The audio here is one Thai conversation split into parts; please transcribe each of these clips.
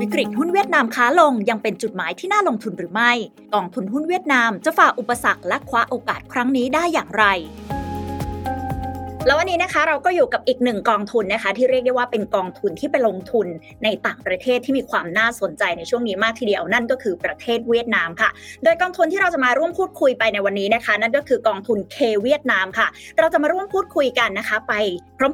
วิกฤตหุ้นเวียดนามค้าลงยังเป็นจุดหมายที่น่าลงทุนหรือไม่ กองทุนหุ้นเวียดนามจะฝ่าอุปสรรคและคว้าโอกาสครั้งนี้ได้อย่างไร แล้ววันนี้นะคะเราก็อยู่กับอีกหนึ่งกองทุนนะคะที่เรียกได้ว่าเป็นกองทุนที่ไปลงทุนในต่างประเทศที่มีความน่าสนใจในช่วงนี้มากทีเดียวนั่นก็คือประเทศเวียดนามค่ะ โดยกองทุนที่เราจะมาร่วมพูดคุยไปในวันนี้นะคะ นั่นก็คือกองทุนเคเวียดนามค่ะ เราจะมาร่วมพูดคุยกันนะคะ ไป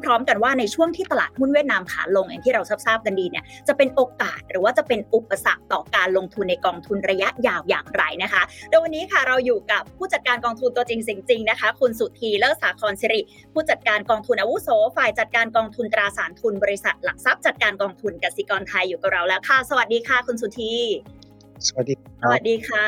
พร้อม ๆ กันว่าในช่วงที่ตลาดหุ้นเวียดนามขาลงอย่างที่เราทราบกันดีเนี่ยจะเป็นโอกาสหรือว่าจะเป็นอุปสรรคต่อการลงทุนในกองทุนระยะยาวอย่างไรนะคะโดยวันนี้ค่ะเราอยู่กับผู้จัดการกองทุนตัวจริงจริงๆนะคะ คุณสุธีเลิศสาครสิริผู้จัดการกองทุนอาวุโสฝ่ายจัดการกองทุนตราสารทุนบริษัทหลักทรัพย์จัดการกองทุนกสิกรไทยอยู่กับเราแล้วค่ะ สวัสดีค่ะ คุณสุธีสวัสดีสวัสดีค่ะ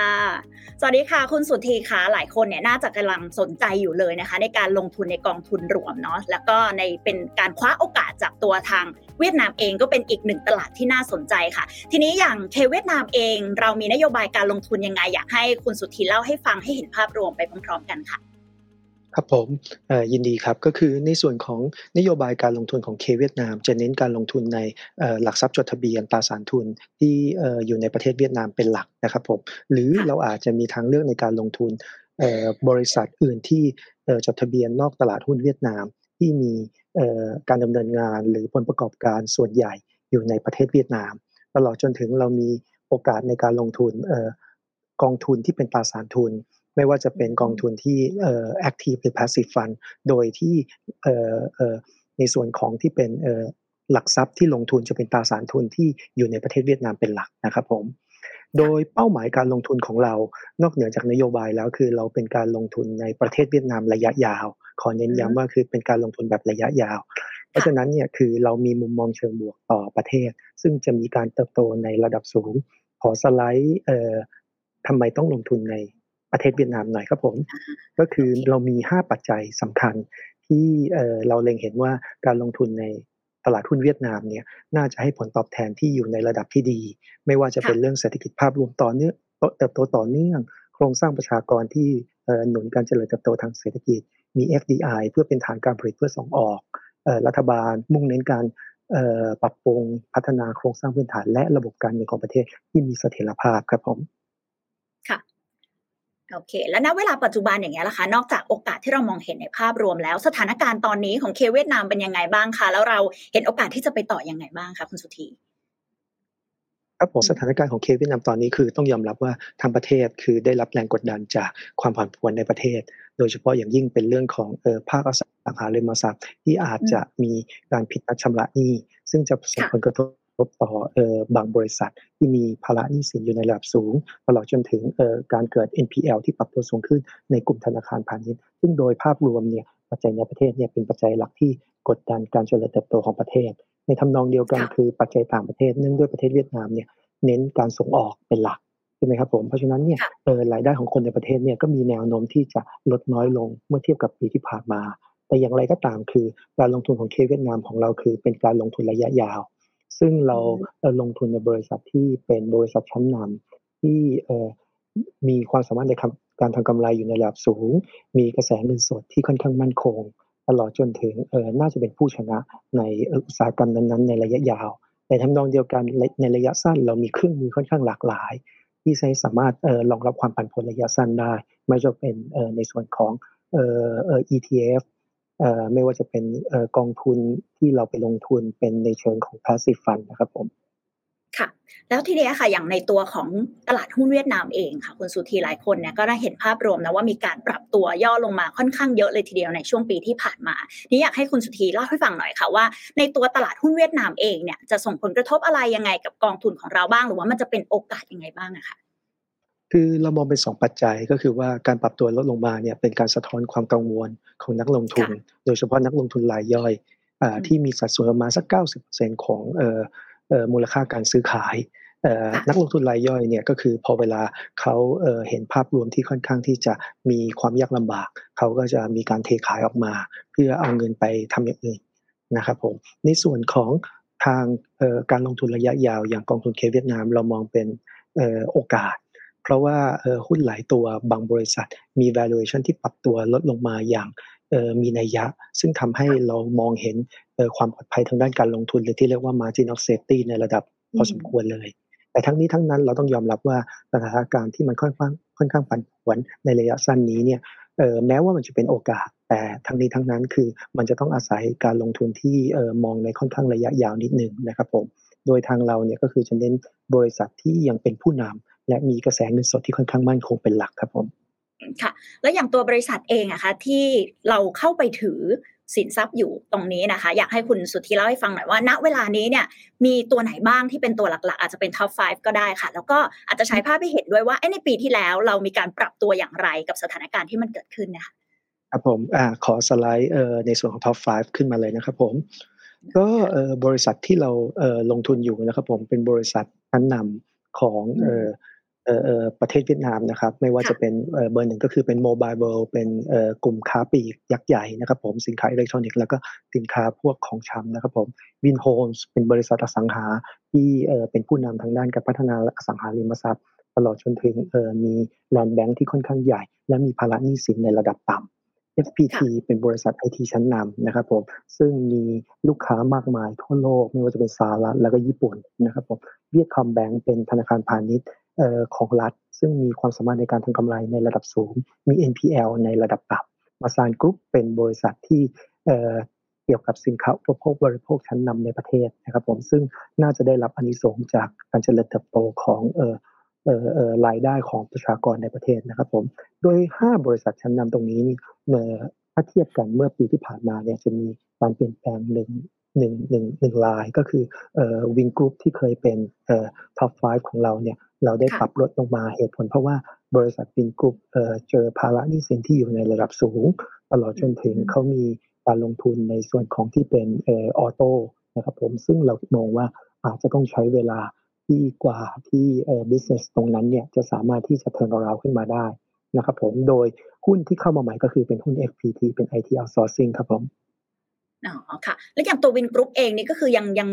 สวัสดีค่ะ คุณสุธีค่ะหลายคนเนี่ยน่าจะกำลังสนใจอยู่เลยนะคะ ในการลงทุนในกองทุนรวมเนาะแล้วก็ในเป็นการคว้าโอกาสจากตัวทางเวียดนามเองก็เป็นอีกหนึ่งตลาดที่น่าสนใจค่ะ ทีนี้อย่างเคเวียดนามเอง เรามีนโยบายการลงทุนยังไงอยากให้คุณสุธีเล่าให้ฟังให้เห็นภาพรวมไปพร้อมๆกันค่ะ ครับผมยินดีครับก็คือในส่วนของนโยบายการลงทุนของเคเวียดนาม จะเน้นการลงทุนในหลักทรัพย์จดทะเบียนตราสารทุนที่อยู่ในประเทศเวียดนามเป็นหลักนะครับผมหรือเราอาจจะมีทางเลือกในการลงทุนบริษัทอื่นที่จดทะเบียนนอกตลาดหุ้นเวียดนาม ที่มีการดำเนินงานหรือผลประกอบการส่วนใหญ่อยู่ในประเทศเวียดนาม ตลอดจนถึงเรามีโอกาสในการลงทุนกองทุนที่เป็นตราสารทุน ไม่ว่าจะเป็นกองทุนที่เอ่อ active หรือ passive fund โดยที่เอ่อเอ่อในส่วนของที่เป็นเอ่อหลักทรัพย์ที่ลงทุนจะเป็นตราสารทุนที่อยู่ในประเทศเวียดนามเป็นหลักนะครับผมโดยเป้าหมายการลงทุนของเรา นอกเหนือจากนโยบายแล้วคือเราเป็นการลงทุนในประเทศเวียดนามระยะยาว ขอเน้นย้ำว่าคือเป็นการลงทุนแบบระยะยาว เพราะฉะนั้นเนี่ยคือเรามีมุมมองเชิงบวกต่อประเทศ ซึ่งจะมีการเติบโตในระดับสูง ขอสไลด์เอ่อทำไมต้องลงทุนใน ประเทศเวียดนามหน่อยครับผม ก็คือเรามี 5 ปัจจัยสำคัญที่เราเล็งเห็นว่าการลงทุนในตลาดหุ้นเวียดนามเนี่ยน่าจะให้ผลตอบแทนที่อยู่ในระดับที่ดี ไม่ว่าจะเป็นเรื่องเศรษฐกิจภาพรวมต่อเนื่องเติบโตต่อเนื่อง โครงสร้างประชากรที่หนุนการเจริญเติบโตทางเศรษฐกิจ มี FDI เพื่อเป็นฐานการผลิตเพื่อส่งออกรัฐบาลมุ่งเน้นการปรับปรุงพัฒนาโครงสร้างพื้นฐานและระบบการเงินของประเทศที่มีเสถียรภาพครับผม โอเค แล้วณเวลาปัจจุบันอย่างเงี้ยล่ะคะ นอกจากโอกาสที่เรามองเห็นในภาพรวมแล้ว สถานการณ์ตอนนี้ของเคเวียดนามเป็นยังไงบ้างคะ แล้วเราเห็นโอกาสที่จะไปต่อยังไงบ้างคะคุณสุธีครับผมสถานการณ์ของเคเวียดนามตอนนี้คือต้องยอมรับว่าทางประเทศคือได้รับแรงกดดันจากความผันผวนในประเทศ โดยเฉพาะอย่างยิ่งเป็นเรื่องของเออภาคอสังหาริมทรัพย์ที่อาจจะมีการผิดนัดชำระหนี้ซึ่งจะส่งผลกระทบท บต่อบางบริษัทที่มีภาระหนี้สินอยู่ในระดับสูงตลอดจนถึงการเกิด NPL ที่ปรับตัวสูงขึ้นในกลุ่มธนาคารพาณิชย์ซึ่งโดยภาพรวมเนี่ยปัจจัยในประเทศเนี่ยเป็นปัจจัยหลักที่กดดันการเจริญเติบโตของประเทศ ในทำนองเดียวกันคือปัจจัยต่างประเทศเนื่องด้วยประเทศเวียดนามเนี่ยเน้นการส่งออกเป็นหลักใช่ไหมครับผมเพราะฉะนั้นเนี่ยรายได้ของคนในประเทศเนี่ยก็มีแนวโน้มที่จะลดน้อยลงเมื่อเทียบกับปีที่ผ่านมา แต่อย่างไรก็ตามคือการลงทุนของเคเวียดนามของเราคือเป็นการลงทุนระยะยาว ซึ่งเราลงทุนในบริษัทที่เป็นบริษัทชั้นนำที่มีความสามารถในการทำกำไรอยู่ในระดับสูง มีกระแสเงินสดที่ค่อนข้างมั่นคง ตลอดจนถึงน่าจะเป็นผู้ชนะในอุตสาหกรรมนั้นๆ ในระยะยาวในทำนองเดียวกันในระยะสั้นเรามีเครื่องมือค่อนข้างหลากหลาย ที่ใช้สามารถรองรับความผันผวนระยะสั้นได้ ไม่ว่าจะเป็นในส่วนของ ETF ไม่ว่าจะเป็นกองทุนที่เราไปลงทุนเป็นในเชิงของ passive fund นะครับผมค่ะแล้วทีนี้ค่ะอย่างในตัวของตลาดหุ้นเวียดนามเองค่ะคุณสุธีหลายคนเนี่ยก็ได้เห็นภาพรวมนะว่ามีการปรับตัวย่อลงมาค่อนข้างเยอะเลยทีเดียวในช่วงปีที่ผ่านมานี่อยากให้คุณสุธีเล่าให้ฟังหน่อยค่ะว่า ในตัวตลาดหุ้นเวียดนามเองเนี่ยจะส่งผลกระทบอะไรยังไงกับกองทุนของเราบ้าง หรือว่ามันจะเป็นโอกาสยังไงบ้างนะค่ะ คือเรามองเป็น2ปัจจัยก็คือว่าการปรับตัวลดลงมาเนี่ยเป็นการสะท้อนความกังวลของนักลงทุน โดยเฉพาะนักลงทุนรายย่อยอที่มีสัดส่วนประมาณสัก 90%ของเอ่อเอ่อมูลค่าการซื้อขายนักลงทุนรายย่อยเนี่ยก็คือพอเวลาเขาเเห็นภาพรวมที่ค่อนข้างที่จะมีความยากลำบาก เขาก็จะมีการเทขายออกมา เพื่อเอาเงินไปทำอย่างอื่นนะครับผมในส่วนของทางการลงทุนระยะยาวอย่างกองทุนเคเวียดนาม เรามองเป็นโอกาส เพราะว่าหุ้นหลายตัวบางบริษัทมี valuation ที่ปรับตัวลดลงมาอย่างมีนัยยะ ซึ่งทำให้เรามองเห็นความปลอดภัยทางด้านการลงทุนหรือที่เรียกว่า margin of safety ในระดับพอสมควรเลย แต่ทั้งนี้ทั้งนั้นเราต้องยอมรับว่าสถานการณ์ที่มันค่อนข้างค่อนข้างผันผวนในระยะสั้นนี้เนี่ยเออแม้ว่ามันจะเป็นโอกาส แต่ทั้งนี้ทั้งนั้นคือมันจะต้องอาศัยการลงทุนที่เออมองในค่อนข้างระยะยาวนิดหนึ่งนะครับผมโดยทางเราเนี่ยก็คือจะเน้นบริษัทที่ยังเป็นผู้นำ และมีกระแสเงินสดที่ค่อนข้างมั่นคงเป็นหลักครับผมค่ะ แล้วอย่างตัวบริษัทเองอะคะที่เราเข้าไปถือสินทรัพย์อยู่ตรงนี้นะคะ อยากให้คุณสุธีเล่าให้ฟังหน่อยว่า ณเวลานี้เนี่ย มีตัวไหนบ้างที่เป็นตัวหลักๆ อาจจะเป็น top 5 ก็ได้ค่ะ แล้วก็อาจจะใช้ภาพให้เห็นด้วยว่าในปีที่แล้วเรามีการปรับตัวอย่างไรกับสถานการณ์ที่มันเกิดขึ้นนะคะครับผมอ่าขอสไลด์เอ่อในส่วนของ top 5 ขึ้นมาเลยนะครับผม ก็เอ่อบริษัทที่เราเอ่อลงทุนอยู่นะครับผมเป็นบริษัทชั้นนำของเอ่อ ประเทศเวียดนามนะครับ ไม่ว่าจะเป็นเบอร์หนึ่งก็คือเป็น Mobile World เป็นกลุ่มค้าปลีกยักษ์ใหญ่นะครับผมสินค้าอิเล็กทรอนิกส์แล้วก็สินค้าพวกของชำนะครับผม Vinhomes เป็นบริษัทอสังหาที่เป็นผู้นำทางด้านการพัฒนาอสังหาริมทรัพย์ ตลอดจนถึงมี land bank ที่ค่อนข้างใหญ่ และมีภาระหนี้สินในระดับต่ำ FPT เป็นบริษัทไอทีชั้นนำนะครับผมซึ่งมีลูกค้ามากมายทั่วโลกไม่ว่าจะเป็นสหรัฐแล้วก็ญี่ปุ่นนะครับผมเวียดคอมแบงก์เป็นธนาคารพาณิชย์ ของรัฐ ซึ่งมีความสามารถในการทำกำไรในระดับสูง มี NPL ในระดับต่ำมาซานกรุ๊ปเป็นบริษัทที่เกี่ยวกับสินค้าอุปโภคบริโภคชั้นนำในประเทศนะครับผมซึ่งน่าจะได้รับอานิสงส์จากการเจริญเติบโตของเออเอ่อเอ่อรายได้ของประชากรในประเทศนะครับผมโดย 5 บริษัทชั้นนำตรงนี้เมื่อถ้าเทียบกันเมื่อปีที่ผ่านมาเนี่ยจะมีการเปลี่ยนแปลงหนึ่ง หนึ่งหนึ่งหนึ่งรายก็คือเอ่อ Vingroup ที่เคยเป็นเอ่อ top 5 ของเราเนี่ยเราได้ปรับลดลงมาเหตุผลเพราะว่าบริษัท Vingroup เอ่อเจอภาระหนี้สินที่อยู่ในระดับสูง ตลอดจนถึงเขามีการลงทุนในส่วนของที่เป็นเอ่อ auto นะครับผมซึ่งเรามองว่าอาจจะต้องใช้เวลาที่กว่าที่เอ่อ business ตรงนั้นเนี่ยจะสามารถที่จะ turnaround ขึ้นมาได้นะครับผมโดยหุ้นที่เข้ามาใหม่ก็คือเป็นหุ้น FPT เป็น IT outsourcing ครับผม อ๋อค่ะ แล้วอย่างตัว Vingroup เองนี่ก็คือยังยัง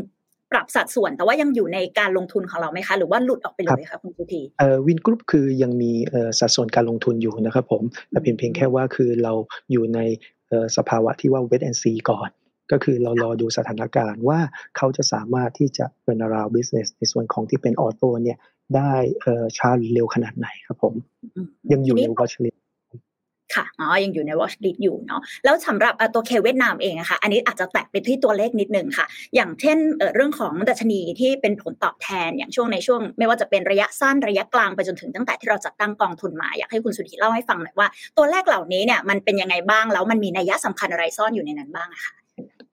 ปรับสัดส่วน แต่ว่ายังอยู่ในการลงทุนของเราไหมคะ หรือว่าหลุดออกไปเลยคะคุณสุธีเอ่อ Vingroup คือยังมีเอ่อสัดส่วนการลงทุนอยู่นะครับผมแต่เพียงเพียงแค่ว่าคือเราอยู่ในเอ่อสภาวะที่ว่า wait and see ก่อนก็คือเรารอดูสถานการณ์ว่าเขาจะสามารถที่จะ turnaround business ในส่วนของที่เป็น auto เนี่ยได้เอ่อช้าหรือเร็วขนาดไหนครับผม ยังอยู่ในวอชลิส ค่ะอ๋อยังอยู่ใน watch list อยู่เนาะแล้วสำหรับตัวเคเวียดนามเองอะค่ะอันนี้อาจจะแตะไปที่ตัวเลขนิดนึงค่ะ อย่างเช่นเรื่องของดัชนีที่เป็นผลตอบแทนอย่างช่วงในช่วง ไม่ว่าจะเป็นระยะสั้นระยะกลางไปจนถึงตั้งแต่ที่เราจัดตั้งกองทุนมา อยากให้คุณสุธีเล่าให้ฟังหน่อยว่า ตัวเลขเหล่านี้เนี่ยมันเป็นยังไงบ้างแล้วมันมีนัยสำคัญอะไรซ่อนอยู่ในนั้นบ้างอะค่ะ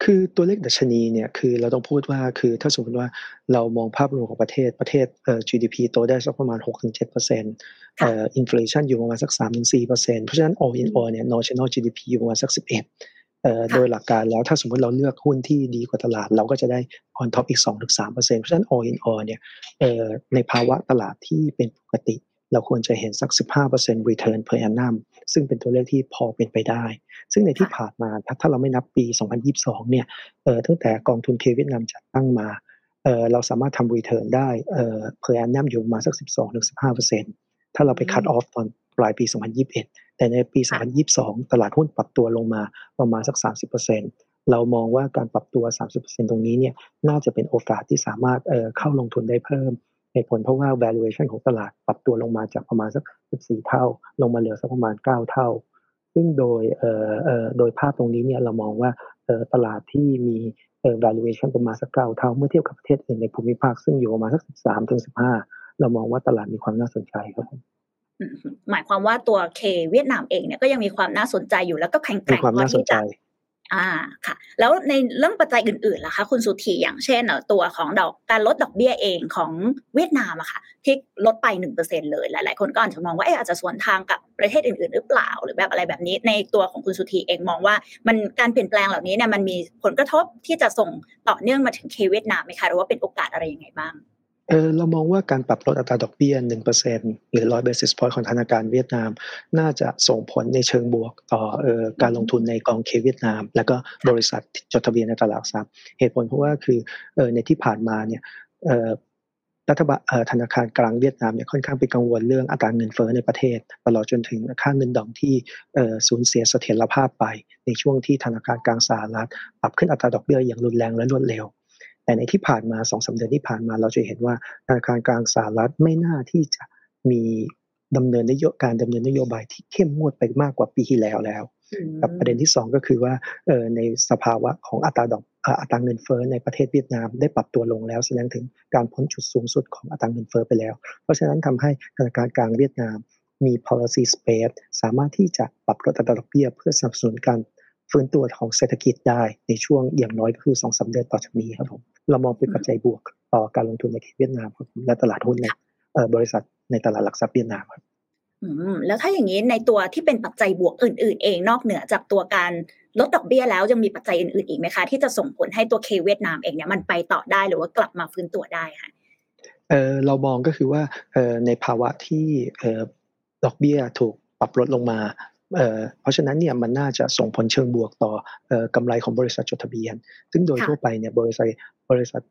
คือตัวเลขดัชนีเนี่ยคือเราต้องพูดว่าคือถ้าสมมติว่าเรามองภาพรวมของประเทศประเทศเอ่อ GDP โตได้สักประมาณ 6-7%เอ่ออินฟลชันอยู่ประมาณสัก 3-4%เพราะฉะนั้น all in all เนี่ย national GDP อยู่ประมาณสัก 11เอ่อโดยหลักการแล้วถ้าสมมติเราเลือกหุ้นที่ดีกว่าตลาด เราก็จะได้ on top อีก 2-3%เพราะฉะนั้น all in all เนี่ยเอ่อในภาวะตลาดที่เป็นปกติเราควรจะเห็นสัก 15% return per annum ซึ่งเป็นตัวเลขที่พอเป็นไปได้ ซึ่งในที่ผ่านมาถ้าเราไม่นับปี 2022 เนี่ยเอ่อตั้งแต่กองทุนเคเวียดนามจัดตั้งมาเอ่อเราสามารถทำ return ได้เอ่อ per annum อยู่มาสัก 12-15%ถ้าเราไป cut off ตอนปลายปี 2021 แต่ในปี 2022 ตลาดหุ้นปรับตัวลงมาประมาณสัก 30%เรามองว่าการปรับตัว 30%ตรงนี้เนี่ย น่าจะเป็นโอกาสที่สามารถเอ่อเข้าลงทุนได้เพิ่ม เหตุผลเพราะว่า valuation ของตลาดปรับตัวลงมาจากประมาณสัก 14 เท่า ลงมาเหลือสักประมาณ 9 เท่า ซึ่งโดยเอ่อเอ่อโดยภาพตรงนี้เนี่ยเรามองว่าเอ่อตลาดที่มีเอ่อ valuation ประมาณสัก 9 เท่า เมื่อเทียบกับประเทศอื่นในภูมิภาค ซึ่งอยู่ประมาณสัก 13ถึง15 เรามองว่าตลาดมีความน่าสนใจครับหมายความว่าตัวเคเวียดนามเองเนี่ยก็ยังมีความน่าสนใจอยู่แล้วก็แข็งแกร่งพอที่จะ อ่าค่ะ แล้วในเรื่องปัจจัยอื่นๆล่ะคะคุณสุธีอย่างเช่นตัวของดอกการลดดอกเบี้ยเองของเวียดนามอะค่ะ ที่ลดไปหนึ่งเปอร์เซ็นเลย หลายๆ คนก็อาจจะมองว่าเอออาจจะสวนทางกับประเทศอื่นๆ หรือเปล่าหรือแบบอะไรแบบนี้ ในตัวของคุณสุธีเองมองว่า มันการเปลี่ยนแปลงเหล่านี้เนี่ยมันมีผลกระทบที่จะส่งต่อเนื่องมาถึงเคเวียดนามไหมคะหรือว่าเป็นโอกาสอะไรยังไงบ้าง เออเรามองว่าการปรับลดอัตราดอกเบี้ย1%หรือ100 basis point ของธนาคารเวียดนาม น่าจะส่งผลในเชิงบวกต่อเออการลงทุนในกองเคเวียดนาม และก็บริษัทจดทะเบียนในตลาดทรัพย์ เหตุผลเพราะว่าคือเออในที่ผ่านมาเนี่ยเออรัฐบาลธนาคารกลางเวียดนามเนี่ยค่อนข้างไปกังวลเรื่องอัตราเงินเฟ้อในประเทศ ตลอดจนถึงค่าเงินดองที่สูญเสียเสถียรภาพไป ในช่วงที่ธนาคารกลางสหรัฐปรับขึ้นอัตราดอกเบี้ยอย่างรุนแรงและรวดเร็ว แต่ในที่ผ่านมา2อสเดือนที่ผ่านมาเราจะเห็นว่าธนาคารกลางสหรัฐไม่น่าที่จะมีดำเนินนโยการดำเนินนโยบายที่เข้มงวดไปมากกว่าปีที่แล้วแล้วกับประเด็นที่ 2 ก็คือว่าในสภาวะของอัตราดอกอัตราเงินเฟ้อในประเทศเวียดนามได้ปรับตัวลงแล้ว แสดงถึงการพ้นจุดสูงสุดของอัตราเงินเฟ้อไปแล้ว เพราะฉะนั้นทำให้ธนาคารกลางเวียดนามมี policy space สามารถที่จะปรับลดอัตราดอกเบี้ยเพื่อสนับสนุนการฟื้นตัวของเศรษฐกิจได้ในช่วงอย่างน้อยก็คือ2อสเดือนต่อจากนี้ครับผม เรามองเป็นปัจจัยบวกต่อการลงทุนในเวียดนามครับและตลาดหุ้นในบริษัทในตลาดหลักทรัพย์เวียดนามครับแล้วถ้าอย่างนี้ในตัวที่เป็นปัจจัยบวกอื่น ๆ เองนอกเหนือจากตัวการลดดอกเบี้ยแล้วยังมีปัจจัยอื่นๆอีกไหมคะ ที่จะส่งผลให้ตัวเคเวียดนามเองเนี่ยมันไปต่อได้หรือว่ากลับมาฟื้นตัวได้ค่ะเออเรามองก็คือว่าเออในภาวะที่เออดอกเบี้ยถูกปรับลดลงมา เเพราะฉะนั้นเนี่ยมันน่าจะส่งผลเชิงบวกต่อกำไรของบริษัทจดทะเบียน ซึ่งโดยทั่วไปเนี่ยบริษัทบริษัท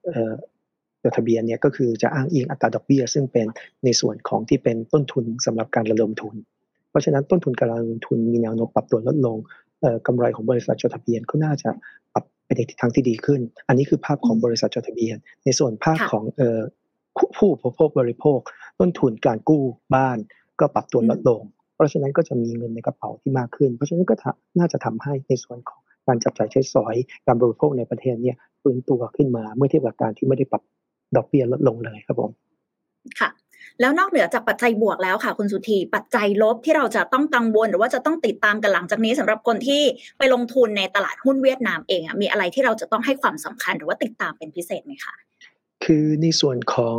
จดทะเบียนเนี่ยก็คือจะอ้างอิงอัตราดอกเบี้ย ซึ่งเป็นในส่วนของที่เป็นต้นทุนสำหรับการระดมทุน เพราะฉะนั้นต้นทุนการระดมทุนมีแนวโน้มปรับตัวลดลงกำไรของบริษัทจดทะเบียนก็น่าจะปรับไปในทิศทางที่ดีขึ้น อันนี้คือภาพของบริษัทจดทะเบียน ในส่วนภาพของผู้ผู้บริโภคบริโภค ต้นทุนการกู้บ้านก็ปรับตัวลดลง ราะฉะนั้นก็จะมีเงินในกระเป๋าที่มากขึ้น เพราะฉะนั้นก็น่าจะทำให้ในส่วนของการจับจ่ายใช้สอยการบริโภคในประเทศเนี่ยฟื้นตัวขึ้นมาเมื่อเทียบกับการที่ไม่ได้ปรับดอกเบี้ยลดลงเลยครับผมค่ะ แล้วนอกเหนือจากปัจจัยบวกแล้วค่ะ คุณสุธีปัจจัยลบที่เราจะต้องกังวล หรือว่าจะต้องติดตามกันหลังจากนี้สำหรับคนที่ไปลงทุนในตลาดหุ้นเวียดนามเองมีอะไรที่เราจะต้องให้ความสำคัญหรือว่าติดตามเป็นพิเศษไหมคะคือในส่วนของ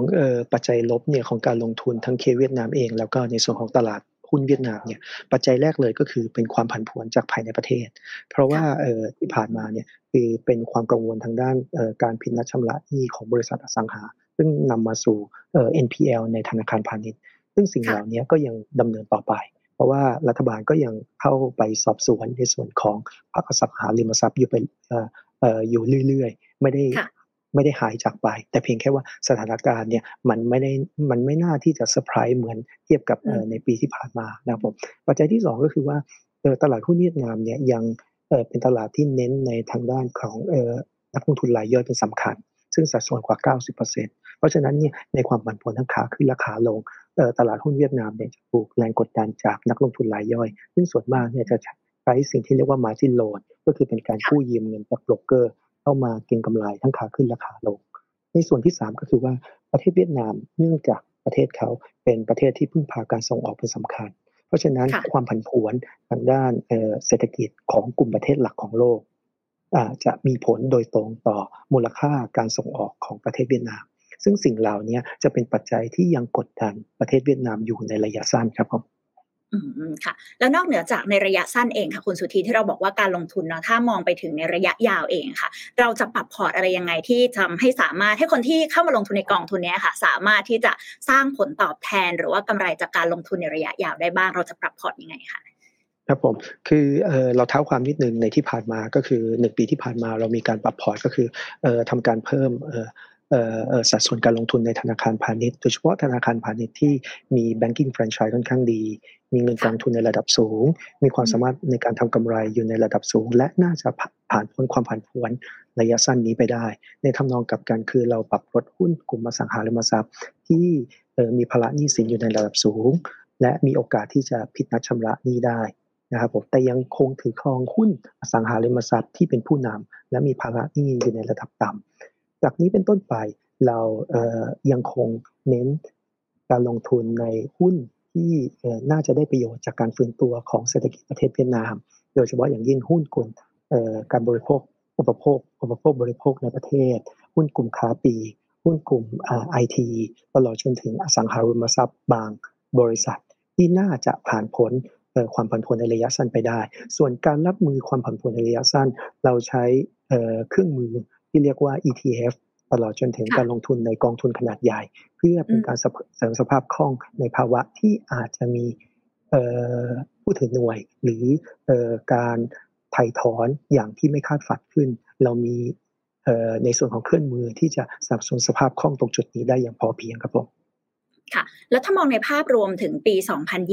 ปัจจัยลบเนี่ยของการลงทุนทั้งเคเวียดนามเอง แล้วก็ในส่วนของตลาด หุ้นเวียดนามเนี่ยปัจจัยแรกเลยก็คือเป็นความผันผวนจากภายในประเทศ เพราะว่าที่ผ่านมาเนี่ยคือเป็นความกังวลทางด้านการพินัดชำระหนี้ของบริษัทอสังหา ซึ่งนำมาสู่ NPL ในธนาคารพาณิชย์ ซึ่งสิ่งเหล่านี้ก็ยังดำเนินต่อไปเพราะว่ารัฐบาลก็ยังเข้าไปสอบสวนในส่วนของภาคอสังหาริมทรัพย์อยู่เป็นอยู่เรื่อยๆ ไม่ได้ ไม่ได้หายจากไป แต่เพียงแค่ว่าสถานการณ์เนี่ยมันไม่ได้มันไม่น่าที่จะเซอร์ไพรส์เหมือนเทียบกับในปีที่ผ่านมานะครับผมปัจจัยที่ 2 ก็คือว่าตลาดหุ้นเวียดนามเนี่ยยังเป็นตลาดที่เน้นในทางด้านของนักลงทุนรายย่อยเป็นสำคัญ ซึ่งสัดส่วนกว่า 90%เพราะฉะนั้นเนี่ยในความผันผวนทั้งขาขึ้นราคาลงตลาดหุ้นเวียดนามเนี่ยจะถูกแรงกดดันจากนักลงทุนรายย่อย ซึ่งส่วนมากเนี่ยจะใช้สิ่งที่เรียกว่า margin loan ก็คือเป็นการกู้ยืมเงินจากโบรกเกอร์ เข้ามาเก็งกำไรทั้งขาขึ้นและขาลง ในส่วนที่ 3 ก็คือว่าประเทศเวียดนามเนื่องจากประเทศเขาเป็นประเทศที่พึ่งพาการส่งออกเป็นสำคัญ เพราะฉะนั้นความผันผวนทางด้านเศรษฐกิจของกลุ่มประเทศหลักของโลกจะมีผลโดยตรงต่อมูลค่าการส่งออกของประเทศเวียดนาม ซึ่งสิ่งเหล่านี้จะเป็นปัจจัยที่ยังกดดันประเทศเวียดนามอยู่ในระยะสั้นครับผม อืมค่ะแล้วนอกเหนือจากในระยะสั้นเองค่ะคุณสุธีที่เราบอกว่าการลงทุนเนาะถ้ามองไปถึงในระยะยาวเองค่ะ เราจะปรับพอร์ตอะไรยังไงที่ทำให้สามารถให้คนที่เข้ามาลงทุนในกองทุนนี้ค่ะ สามารถที่จะสร้างผลตอบแทน หรือว่ากำไรจากการลงทุนในระยะยาวได้บ้าง เราจะปรับพอร์ตยังไงคะครับผมคือเออเราเท้าความนิดนึงในที่ผ่านมาก็คือหนึ่งปีที่ผ่านมาเรามีการปรับพอร์ตก็คือออทำการเพิ่มเออ สัดส่วนการลงทุนในธนาคารพาณิชย์โดยเฉพาะธนาคารพาณิชย์ที่มี banking franchise ค่อนข้างดี มีเงินกองทุนในระดับสูง มีความสามารถในการทำกำไรอยู่ในระดับสูง และน่าจะผ่านพ้นความผันผวนระยะสั้นนี้ไปได้ ในทำนองกับการคือเราปรับลดหุ้นกลุ่มอสังหาริมทรัพย์ ที่มีภาระหนี้สินอยู่ในระดับสูง และมีโอกาสที่จะผิดนัดชำระหนี้ได้นะครับผมแต่ยังคงถือครองหุ้นอสังหาริมทรัพย์ที่เป็นผู้นำและมีภาระหนี้อยู่ในระดับต่ำ จากนี้เป็นต้นไปเรายังคงเน้นการลงทุนในหุ้นที่น่าจะได้ประโยชน์จากการฟื้นตัวของเศรษฐกิจประเทศเวียดนาม โดยเฉพาะอย่างยิ่งหุ้นกลุ่มการบริโภคอุปโภคอุปโภคบริโภคในประเทศ หุ้นกลุ่มค้าปี หุ้นกลุ่มไอทีตลอดจนถึงอสังหาริมทรัพย์บางบริษัท ที่น่าจะผ่านพ้นความผันผวนในระยะสั้นไปได้ ส่วนการรับมือความผันผวนในระยะสั้น เราใช้เครื่องมือ ที่เรียกว่า ETF ตลอดจนถึงการลงทุนในกองทุนขนาดใหญ่ เพื่อเป็นการเสริมสภาพคล่องในภาวะที่อาจจะมีผู้ถือหน่วยหรือการไถ่ถอนอย่างที่ไม่คาดฝันขึ้น เรามีในส่วนของเครื่องมือที่จะสนับสนุนสภาพคล่องตรงจุดนี้ได้อย่างพอเพียงครับผม ค่ะ แล้วถ้ามองในภาพรวมถึงปี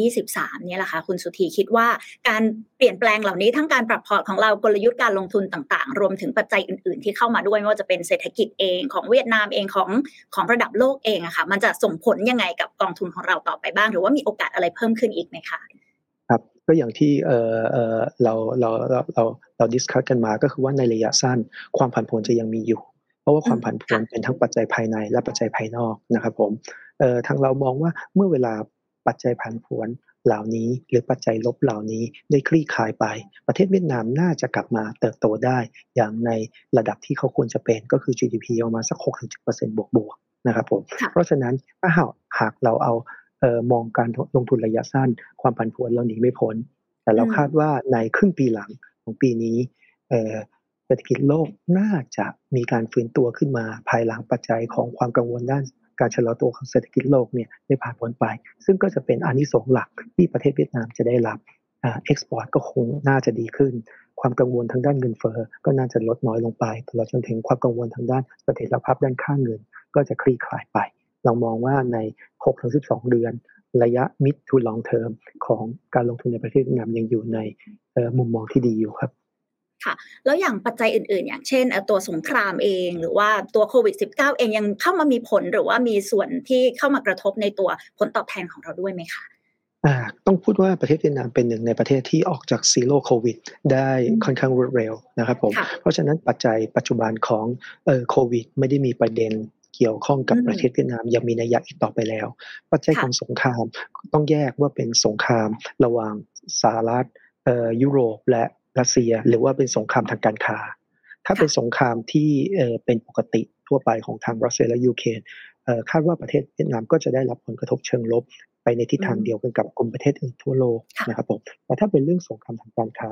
2023 เนี่ยแหละค่ะคุณสุธีคิดว่าการเปลี่ยนแปลงเหล่านี้ทั้งการปรับพอร์ตของเรากลยุทธ์การลงทุนต่างๆ รวมถึงปัจจัยอื่นๆ ที่เข้ามาด้วยไม่ว่าจะเป็นเศรษฐกิจเองของเวียดนามเองของของระดับโลกเองอะค่ะ มันจะส่งผลยังไงกับกองทุนของเราต่อไปบ้าง หรือว่ามีโอกาสอะไรเพิ่มขึ้นอีกไหมคะครับก็อย่างที่เออเออเราเราเราเราเราดิสคัสกันมาก็คือว่าในระยะสั้นความผันผวนจะยังมีอยู่ ราะว่าความผันผวนเป็นทั้งปัจจัยภายในและปัจจัยภายนอกนะครับผมเอ่อทางเรามองว่าเมื่อเวลาปัจจัยผันผวนเหล่านี้ หรือปัจจัยลบเหล่านี้ได้คลี่คลายไป ประเทศเวียดนามน่าจะกลับมาเติบโตได้ อย่างในระดับที่เขาควรจะเป็นก็คือ GDP ประมาณสัก 6-7%บวกบวกนะครับผมเพราะฉะนั้นถ้าหากหากเราเอาเอ่อมองการลงทุนระยะสั้น ความผันผวนเราหนีไม่พ้น แต่เราคาดว่าในครึ่งปีหลังของปีนี้เอ่อ เศรษฐกิจโลกน่าจะมีการฟื้นตัวขึ้นมาภายหลังปัจจัยของความกังวลด้านการชะลอตัวของเศรษฐกิจโลกเนี่ยได้ผ่านพ้นไป ซึ่งก็จะเป็นอานิสงส์หลักที่ประเทศเวียดนามจะได้รับexport ก็คงน่าจะดีขึ้น ความกังวลทางด้านเงินเฟ้อก็น่าจะลดน้อยลงไปตลอดจนถึงความกังวลทางด้านเสถียรภาพด้านค่าเงิน ก็จะคลี่คลายไป เรามองว่าใน 6-12 เดือน ระยะ mid to long term ของการลงทุนในประเทศเวียดนามยังอยู่ในมุมมองที่ดีอยู่ครับ ค่ะ แล้วอย่างปัจจัยอื่น ๆ อย่างเช่นตัวสงครามเองหรือว่าตัวโควิด -19 เองยังเข้ามามีผลหรือว่ามีส่วนที่เข้ามากระทบในตัวผลตอบแทนของเราด้วยไหมคะอ่าต้องพูดว่าประเทศเวียดนามเป็นหนึ่งในประเทศที่ออกจากซีโร่โควิดได้ค่อนข้างรวดเร็วนะครับผมเพราะฉะนั้นปัจจัยปัจจุบันของเอ่อโควิด ไม่ได้มีประเด็นเกี่ยวข้องกับประเทศเวียดนามยังมีนัยยะอีกต่อไปแล้ว ปัจจัยของสงครามต้องแยกว่าเป็นสงครามระหว่างสหรัฐเอ่อยุโรปและ รัสเซีย หรือว่าเป็นสงครามทางการค้า ถ้าเป็นสงครามที่เป็นปกติทั่วไปของทางรัสเซียและยูเครนคาดว่าประเทศเวียดนามก็จะได้รับผลกระทบเชิงลบไปในทิศทางเดียวกันกับกลุ่มประเทศอื่นทั่วโลกนะครับผมแต่ถ้าเป็นเรื่องสงครามทางการค้า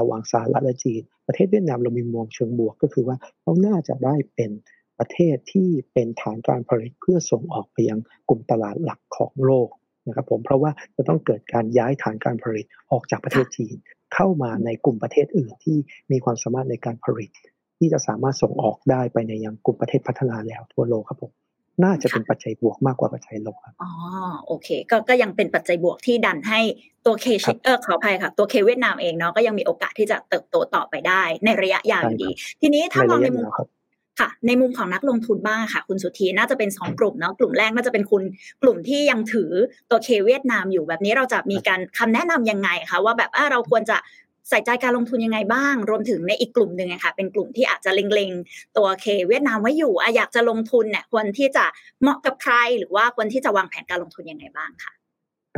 ระหว่างสหรัฐและจีน ประเทศเวียดนามเรามีมองเชิงบวกก็คือว่าเขาน่าจะได้เป็นประเทศที่เป็นฐานการผลิตเพื่อส่งออกไปยังกลุ่มตลาดหลักของโลกนะครับผมเพราะว่าจะต้องเกิดการย้ายฐานการผลิตออกจากประเทศจีน เข้ามาในกลุ่มประเทศอื่นที่มีความสามารถในการผลิต ที่จะสามารถส่งออกได้ไปในยังกลุ่มประเทศพัฒนาแล้วทั่วโลกครับผมน่าจะเป็นปัจจัยบวกมากกว่าปัจจัยลบครับอ๋อโอเค ก็ก็ยังเป็นปัจจัยบวกที่ดันให้ตัวเคชิเออขออภัยค่ะ ตัวเคเวียดนามเองเนาะก็ยังมีโอกาสที่จะเติบโตต่อไปได้ในระยะยาวดี ทีนี้ถ้ามองในมุม ค่ะ ในมุมของนักลงทุนบ้างค่ะ คุณสุธีน่าจะเป็น 2 กลุ่มเนาะกลุ่มแรกน่าจะเป็นคุณกลุ่มที่ยังถือตัวเคเวียดนามอยู่แบบนี้เราจะมีการคำแนะนํำยังไงคะว่าแบบเราควรจะใส่ใจการลงทุนยังไงบ้าง รวมถึงในอีกกลุ่มหนึ่งค่ะเป็นกลุ่มที่อาจจะเล็งๆ ตัวเคเวียดนามไว้อยู่ออยากจะลงทุนเนี่ยควรที่จะเหมาะกับใคร หรือว่าควรที่จะวางแผนการลงทุนยังไงบ้างค่ะ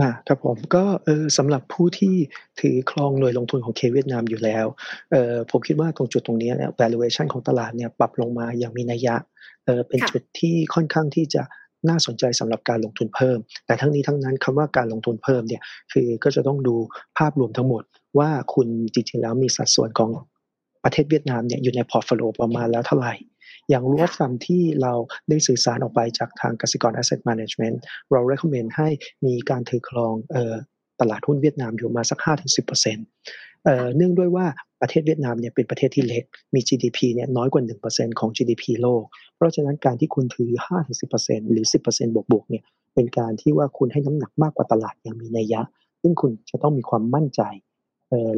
อ่าครับผมก็เออสำหรับผู้ที่ถือครองหน่วยลงทุนของเคเวียดนามอยู่แล้วเออผมคิดว่าตรงจุดตรงนี้เนี่ย valuation ของตลาดเนี่ยปรับลงมาอย่างมีนัยยะเออเป็นจุดที่ค่อนข้างที่จะน่าสนใจสำหรับการลงทุนเพิ่ม แต่ทั้งนี้ทั้งนั้นคำว่าการลงทุนเพิ่มเนี่ยคือก็จะต้องดูภาพรวมทั้งหมดว่าคุณจริงๆแล้วมีสัดส่วนของประเทศเวียดนามเนี่ยอยู่ใน portfolio ประมาณแล้วเท่าไหร่ อย่างรูปธรรมที่เราได้สื่อสารออกไปจากทางกสิกร Asset Management เรา recommend ให้มีการถือครองตลาดหุ้นเวียดนามอยู่มาสัก 5-10%เนื่องด้วยว่าประเทศเวียดนามเนี่ยเป็นประเทศที่เล็ก มี GDP เนี่ยน้อยกว่า 1%ของ GDP โลก เพราะฉะนั้นการที่คุณถือ 5-10%หรือ 10%บวกๆเนี่ยเป็นการที่ว่าคุณให้น้ำหนักมากกว่าตลาดอย่างมีนัยยะ ซึ่งคุณจะต้องมีความมั่นใจ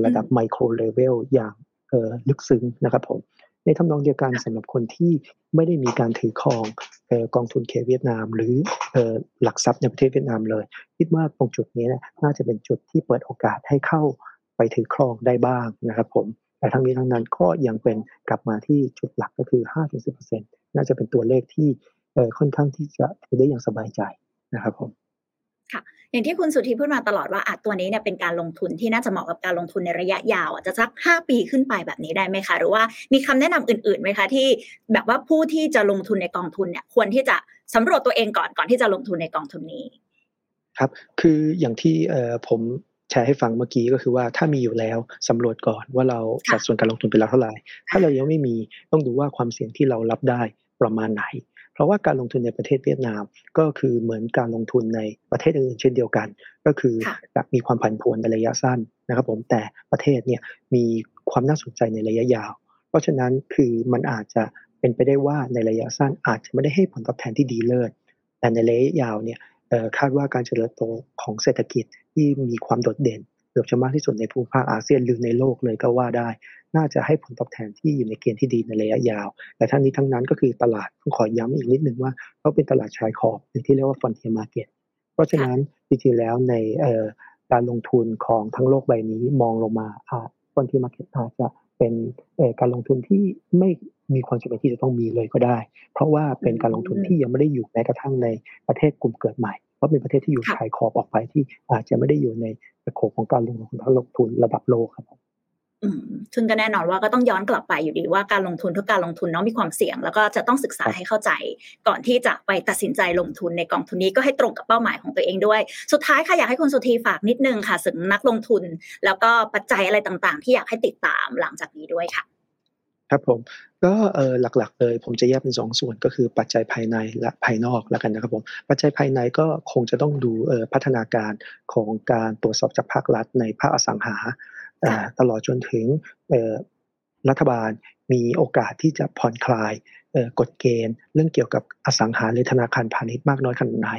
ระดับไมโครเลเวลอย่างลึกซึ้งนะครับผม ในทำนองเดียวกันสำหรับคนที่ไม่ได้มีการถือครองกองทุนเคเวียดนาม หรือหลักทรัพย์ในประเทศเวียดนามเลย คิดว่าตรงจุดนี้น่าจะเป็นจุดที่เปิดโอกาสให้เข้าไปถือครองได้บ้างนะครับผมแต่ทั้งนี้ทั้งนั้นก็ยังเป็นกลับมาที่จุดหลักก็คือ 5-10%น่าจะเป็นตัวเลขที่ค่อนข้างที่จะถือได้อย่างสบายใจนะครับผม ค่ะ อย่างที่คุณสุธีพูดมาตลอดว่าอาจตัวนี้เนี่ยเป็นการลงทุนที่น่าจะเหมาะกับการลงทุนในระยะยาวอาจจะสักห้าปีขึ้นไปแบบนี้ได้ไหมคะ หรือว่ามีคำแนะนำอื่นๆไหมคะที่แบบว่าผู้ที่จะลงทุนในกองทุนเนี่ยควรที่จะสำรวจตัวเองก่อนก่อนที่จะลงทุนในกองทุนนี้ ครับ คืออย่างที่เอ่อผมแชร์ให้ฟังเมื่อกี้ก็คือว่าถ้ามีอยู่แล้วสำรวจก่อนว่าเราสัดส่วนการลงทุนเป็นแล้วเท่าไหร่ ถ้าเรายังไม่มีต้องดูว่าความเสี่ยงที่เรารับได้ประมาณไหน เพราะว่าการลงทุนในประเทศเวียดนามก็คือเหมือนการลงทุนในประเทศอื่นเช่นเดียวกัน ก็คือจะมีความผันผวนในระยะสั้นนะครับผมแต่ประเทศเนี่ยมีความน่าสนใจในระยะยาว เพราะฉะนั้นคือมันอาจจะเป็นไปได้ว่าในระยะสั้นอาจจะไม่ได้ให้ผลตอบแทนที่ดีเลิศแต่ในระยะยาวเนี่ยเอ่อคาดว่าการเจริญโตของเศรษฐกิจที่มีความโดดเด่นเกือบจะมากที่สุดในภูมิภาคอาเซียนหรือในโลกเลยก็ว่าได้ น่าจะให้ผลตอบแทนที่อยู่ในเกณฑ์ที่ดีในระยะยาว แต่ทั้งนี้ทั้งนั้นก็คือตลาดต้องขอย้ำอีกนิดนึงว่าเขาเป็นตลาดชายขอบหรือที่เรียกว่า frontier market เพราะฉะนั้นจริงๆแล้วในเอ่อการลงทุนของทั้งโลกใบนี้มองลงมาอ่า frontier market อาจจะเป็นเอ่อการลงทุนที่ไม่มีความจำเป็นที่จะต้องมีเลยก็ได้ เพราะว่าเป็นการลงทุนที่ยังไม่ได้อยู่แม้กระทั่งในประเทศกลุ่มเกิดใหม่เพราะเป็นประเทศที่อยู่ค่ะชายขอบออกไปที่อาจจะไม่ได้อยู่ในสโคปของการลงทุนลงทุนระดับโลกครับผมอืม ซึ่งก็แน่นอนว่าก็ต้องย้อนกลับไปอยู่ดีว่าการลงทุนทุกการลงทุนเนาะมีความเสี่ยง แล้วก็จะต้องศึกษาให้เข้าใจ ก่อนที่จะไปตัดสินใจลงทุนในกองทุนนี้ก็ให้ตรงกับเป้าหมายของตัวเองด้วย สุดท้ายค่ะอยากให้คุณสุธีฝากนิดนึงค่ะถึงนักลงทุน แล้วก็ปัจจัยอะไรต่างๆ ที่อยากให้ติดตามหลังจากนี้ด้วยค่ะ ครับผมก็เออหลักๆเลยผมจะแยกเป็นสองส่วนก็คือปัจจัยภายในและภายนอกแล้วกันนะครับผมปัจจัยภายในก็คงจะต้องดูเออพัฒนาการของการตรวจสอบจากภาครัฐในภาคอสังหา ตลอดจนถึงรัฐบาลมีโอกาสที่จะผ่อนคลายกฎเกณฑ์ เรื่องเกี่ยวกับอสังหาหรือธนาคารพาณิชย์มากน้อยขนาดไหน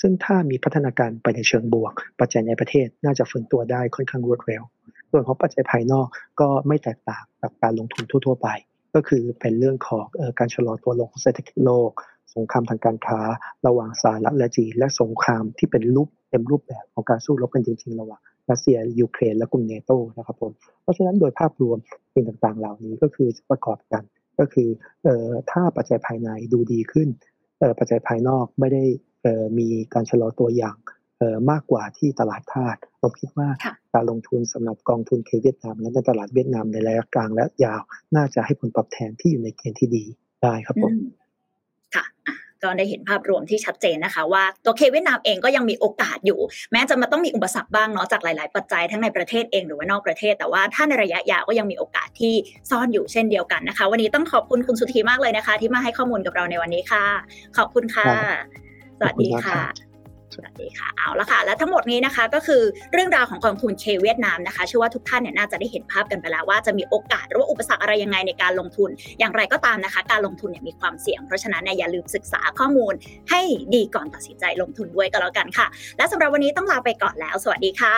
ซึ่งถ้ามีพัฒนาการไปในเชิงบวก ปัจจัยในประเทศน่าจะฟื้นตัวได้ค่อนข้างรวดเร็ว ส่วนของปัจจัยภายนอกก็ไม่แตกต่างกับการลงทุนทั่ว ๆ ไป ก็คือเป็นเรื่องของอการชะลอตัวลงของเศรษฐกิจโลก สงครามทางการค้า ระหว่างสหรัฐและจีนและสงครามที่เป็นรูปเต็มรูปแบบของการสู้รบกันจริงๆระหว่าง รัสเซียยูเครนและกลุ่มเนโตนะครับผมเพราะฉะนั้นโดยภาพรวมสิ่งต่างๆ เหล่านี้ก็คือจะประกอบกัน ก็คือเอ่อถ้าปัจจัยภายในดูดีขึ้นเอ่อปัจจัยภายนอกไม่ได้เอ่อมีการชะลอตัวอย่างเอ่อมากกว่าที่ตลาดคาดผมคิดว่าค่ะการลงทุนสำหรับกองทุนเคเวียดนามและในตลาดเวียดนามในระยะกลางและยาว น่าจะให้ผลตอบแทนที่อยู่ในเกณฑ์ที่ดีได้ครับผมอืมค่ะอะ ก็ได้เห็นภาพรวมที่ชัดเจนนะคะ ว่าตัวเคเวียดนามเองก็ยังมีโอกาสอยู่ แม้จะมาต้องมีอุปสรรคบ้างเนาะจากหลาย ๆ ปัจจัยทั้งในประเทศเองหรือว่านอกประเทศ แต่ว่าถ้าในระยะยาวก็ยังมีโอกาสที่ซ่อนอยู่เช่นเดียวกันนะคะ วันนี้ต้องขอบคุณคุณสุธีมากเลยนะคะ ที่มาให้ข้อมูลกับเราในวันนี้ค่ะ ขอบคุณค่ะ สวัสดีค่ะ สวัสดีค่ะเอาละค่ะ และทั้งหมดนี้นะคะก็คือเรื่องราวของกองทุนเคเวียดนามนะคะเชื่อว่าทุกท่านเนี่ยน่าจะได้เห็นภาพกันไปแล้วว่าจะมีโอกาสหรือว่าอุปสรรคอะไรยังไงในการลงทุน อย่างไรก็ตามนะคะ การลงทุนเนี่ยมีความเสี่ยง เพราะฉะนั้นเนี่ยอย่าลืมศึกษาข้อมูลให้ดีก่อนตัดสินใจลงทุนด้วยก็แล้วกันค่ะ และสำหรับวันนี้ต้องลาไปก่อนแล้ว สวัสดีค่ะ